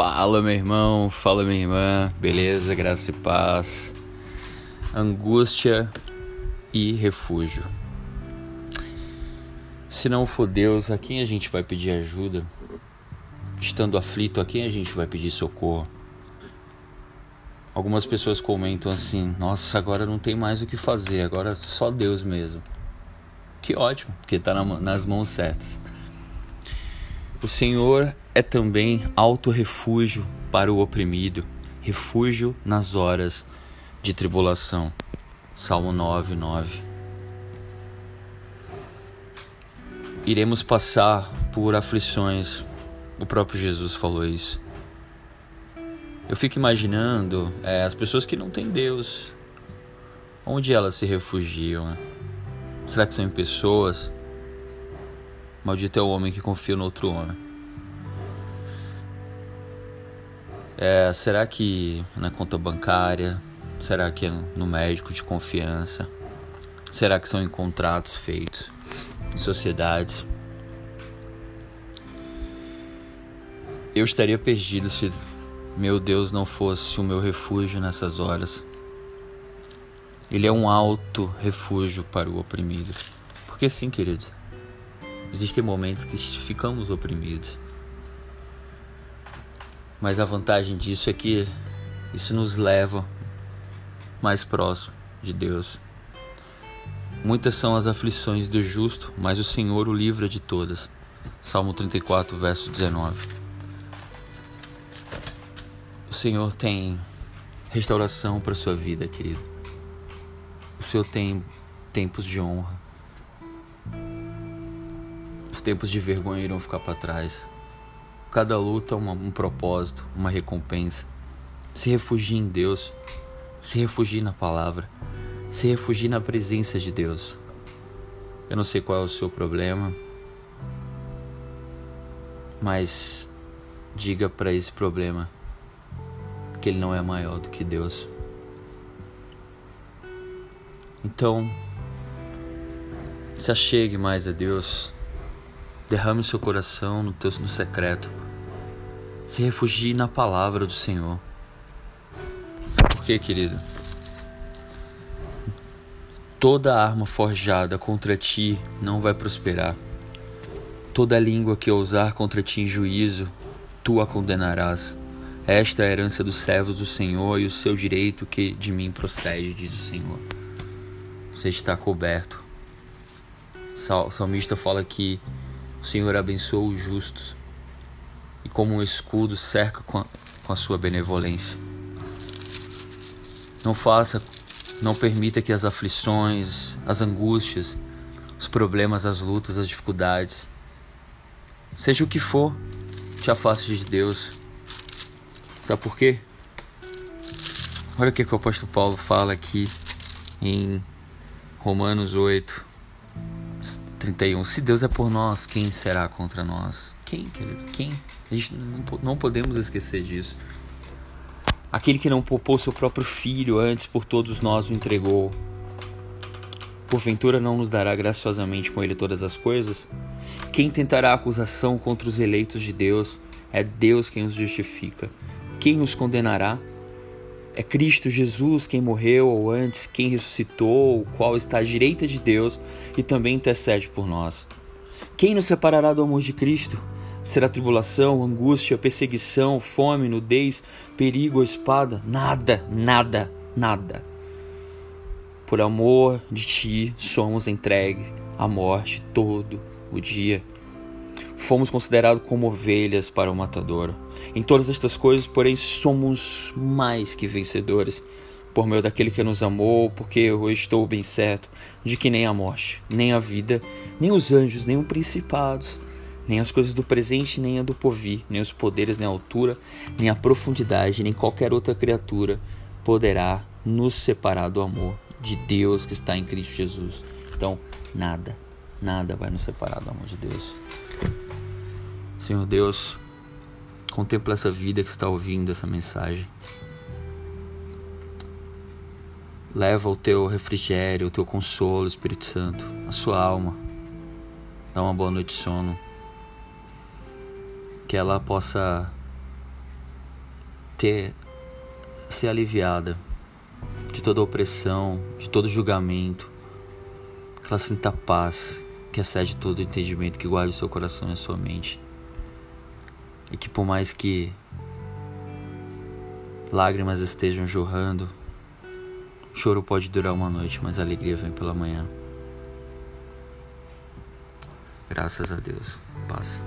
Fala, meu irmão, fala, minha irmã, beleza, graça e paz, angústia e refúgio. Se não for Deus, a quem a gente vai pedir ajuda? Estando aflito, a quem a gente vai pedir socorro? Algumas pessoas comentam assim: Nossa, agora não tem mais o que fazer, agora só Deus mesmo. Que ótimo, porque está nas mãos certas. O Senhor é também alto refúgio para o oprimido, refúgio nas horas de tribulação. Salmo 9, 9. Iremos passar por aflições, o próprio Jesus falou isso. Eu fico imaginando é, as pessoas que não têm Deus, onde elas se refugiam? Né? Será que são em pessoas? Maldito é o homem que confia no outro homem. É, será que na conta bancária? Será que no médico de confiança? Será que são em contratos feitos em sociedades? Eu estaria perdido se meu Deus não fosse o meu refúgio nessas horas. Ele é um alto refúgio para o oprimido. Porque sim, queridos, existem momentos que ficamos oprimidos. Mas a vantagem disso é que isso nos leva mais próximo de Deus. Muitas são as aflições do justo, mas o Senhor o livra de todas. Salmo 34, verso 19. O Senhor tem restauração para sua vida, querido. O Senhor tem tempos de honra. Os tempos de vergonha irão ficar para trás. Cada luta é um propósito, uma recompensa. Se refugie em Deus, se refugie na palavra, se refugie na presença de Deus. Eu não sei qual é o seu problema, mas diga para esse problema que ele não é maior do que Deus. Então, se achegue mais a Deus, Derrame seu coração no teu no secreto. Se refugie na palavra do Senhor. Sabe por quê, querido? Toda arma forjada contra ti não vai prosperar. Toda língua que ousar contra ti em juízo, tu a condenarás. Esta é a herança dos servos do Senhor e o seu direito que de mim procede, diz o Senhor. Você está coberto. O salmista fala que o Senhor abençoa os justos e, como um escudo, cerca com a, com a sua benevolência. Não faça, não permita que as aflições, as angústias, os problemas, as lutas, as dificuldades, seja o que for, te afaste de Deus. Sabe por quê? Olha o que, que o apóstolo Paulo fala aqui em Romanos 8, 31. Se Deus é por nós, quem será contra nós? Quem, querido? Quem? A gente não, não podemos esquecer disso. Aquele que não poupou seu próprio filho antes por todos nós o entregou. Porventura não nos dará graciosamente com ele todas as coisas? Quem tentará acusação contra os eleitos de Deus? É Deus quem os justifica. Quem os condenará? É Cristo Jesus quem morreu ou antes, quem ressuscitou, o qual está à direita de Deus e também intercede por nós. Quem nos separará do amor de Cristo? Será tribulação, angústia, perseguição, fome, nudez, perigo espada? Nada, nada, nada. Por amor de ti, somos entregues à morte todo o dia. Fomos considerados como ovelhas para o matador. Em todas estas coisas, porém, somos mais que vencedores por meio daquele que nos amou, porque eu estou bem certo de que nem a morte, nem a vida, nem os anjos, nem os principados, nem as coisas do presente, nem a do porvir, nem os poderes, nem a altura, nem a profundidade, nem qualquer outra criatura poderá nos separar do amor de Deus que está em Cristo Jesus. Então, nada, nada vai nos separar do amor de Deus. Senhor Deus, Contempla essa vida que está ouvindo essa mensagem. Leva o teu refrigério, o teu consolo, Espírito Santo, a sua alma. Dá uma boa noite de sono. Que ela possa ter ser aliviada de toda opressão, de todo julgamento, que ela sinta paz, que excede todo entendimento, que guarde o seu coração e a sua mente. E que por mais que lágrimas estejam jorrando, choro pode durar uma noite, mas a alegria vem pela manhã. Graças a Deus. Paz.